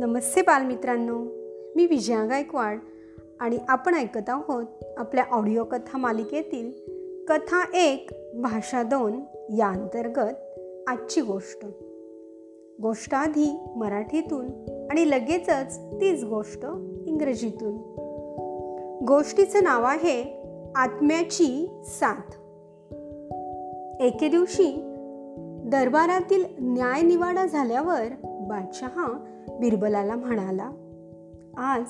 नमस्ते बालमित्रांनो. मी विजया गायकवाड आणि आपण ऐकत आहोत आपल्या ऑडिओ कथा मालिकेतील कथा एक भाषा दोन या अंतर्गत आजची गोष्ट. गोष्ट आधी मराठीतून आणि लगेचच तीच गोष्ट इंग्रजीतून. गोष्टीचं नाव आहे आत्म्याची साथ. एके दिवशी दरबारातील न्यायनिवाडा झाल्यावर बादशहा बिरबलाला म्हणाला आज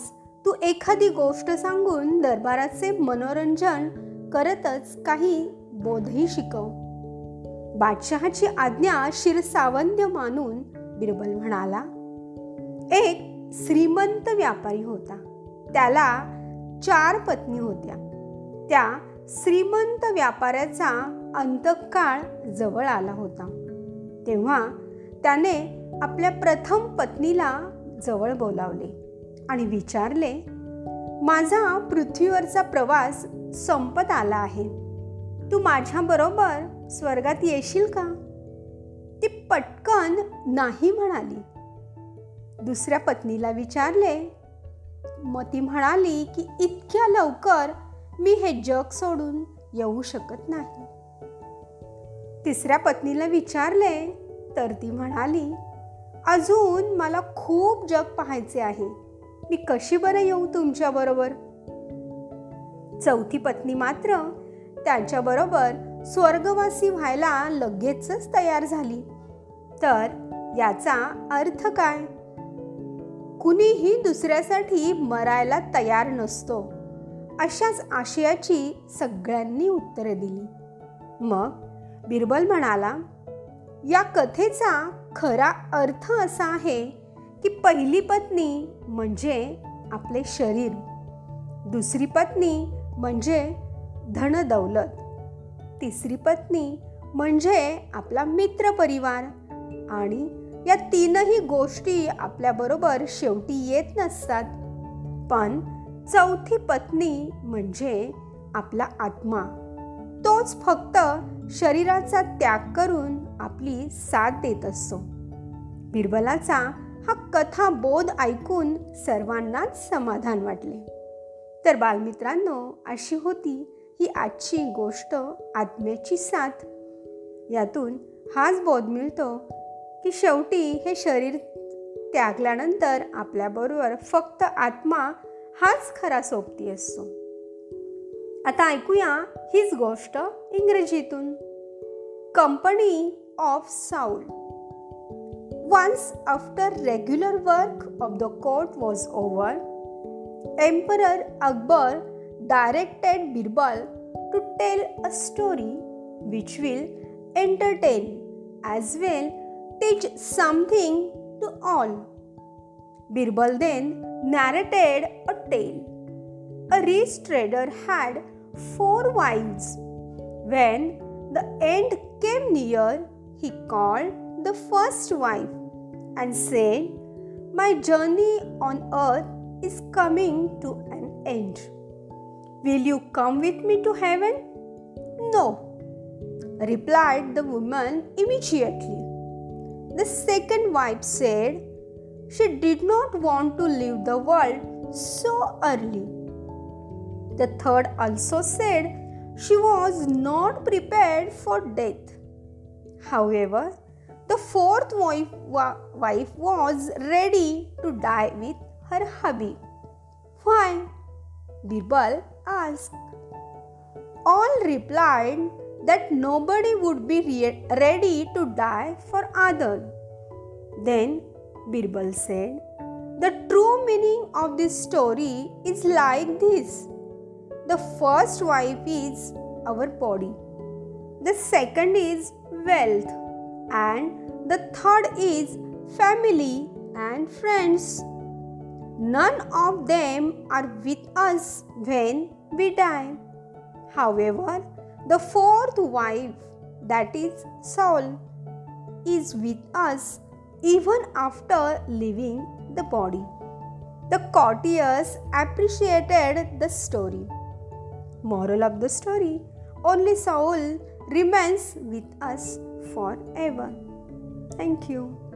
तू एखादी गोष्ट सांगून दरबाराचे मनोरंजन करतच काही बोधही शिकव. बादशहाची आज्ञा शिरसावंद्य मानून बिरबल म्हणाला एक श्रीमंत व्यापारी होता. त्याला चार पत्नी होत्या. त्या श्रीमंत व्यापाऱ्याचा अंतकाळ जवळ आला होता. तेव्हा त्याने आपल्या प्रथम पत्नीला जवळ बोलावले आणि विचारले माझा पृथ्वीवरचा प्रवास संपत आला आहे. तू माझ्याबरोबर स्वर्गात येशील का? ती पटकन नाही म्हणाली. दुसऱ्या पत्नीला विचारले मग ती म्हणाली की इतक्या लवकर मी हे जग सोडून येऊ शकत नाही. तिसऱ्या पत्नीला विचारले तर ती म्हणाली अजून मला खूप जग पाहायचे आहे. मी कशी बरं येऊ तुमच्याबरोबर चौथी पत्नी मात्र त्यांच्याबरोबर स्वर्गवासी व्हायला लगेचच तयार झाली. तर याचा अर्थ काय? कुणीही दुसऱ्यासाठी मरायला तयार नसतो. अशाच आशयाची सगळ्यांनी उत्तरे दिली. मग बिरबल म्हणाला या कथेचा खरा अर्थ असा आहे की पहिली पत्नी म्हणजे आपले शरीर. दुसरी पत्नी म्हणजे धनदौलत तिसरी पत्नी म्हणजे आपला मित्र परिवार. आणि या तीनही गोष्टी आपल्याबरोबर शेवटी येत नसतात. पण चौथी पत्नी म्हणजे आपला आत्मा. तोच फक्त शरीराचा त्याग करून आपली साथ देत असतो. बिरबलाचा हा कथा बोध ऐकून सर्वांनाच समाधान वाटले. तर बालमित्रांनो अशी होती ही आजची गोष्ट आत्म्याची साथ. यातून हाच बोध मिळतो की शेवटी हे शरीर त्यागल्यानंतर आपल्याबरोबर फक्त आत्मा हाच खरा सोबती असतो. आता ऐकूया हीच गोष्ट इंग्रजीतून. Company of Saul once after regular work of the court was over emperor Akbar directed Birbal to tell a story which will entertain as well teach something to all Birbal then narrated a tale a rich trader had four wives. When the end came near, he called the first wife and said, My journey on earth is coming to an end. Will you come with me to heaven? No, replied the woman immediately. The second wife said she did not want to leave the world so early. The third also said she was not prepared for death. However, the fourth wife, was ready to die with her hubby. Why? Birbal asked. All replied that nobody would be re- ready to die for others. Then Birbal said, The true meaning of this story is like this the first wife is our body, the second is wealth, and the third is family and friends. None of them are with us when we die. However, the fourth wife, that is soul, is with us even after leaving the body. The courtiers appreciated the story. Moral of the story only Saul remains with us forever. Thank you.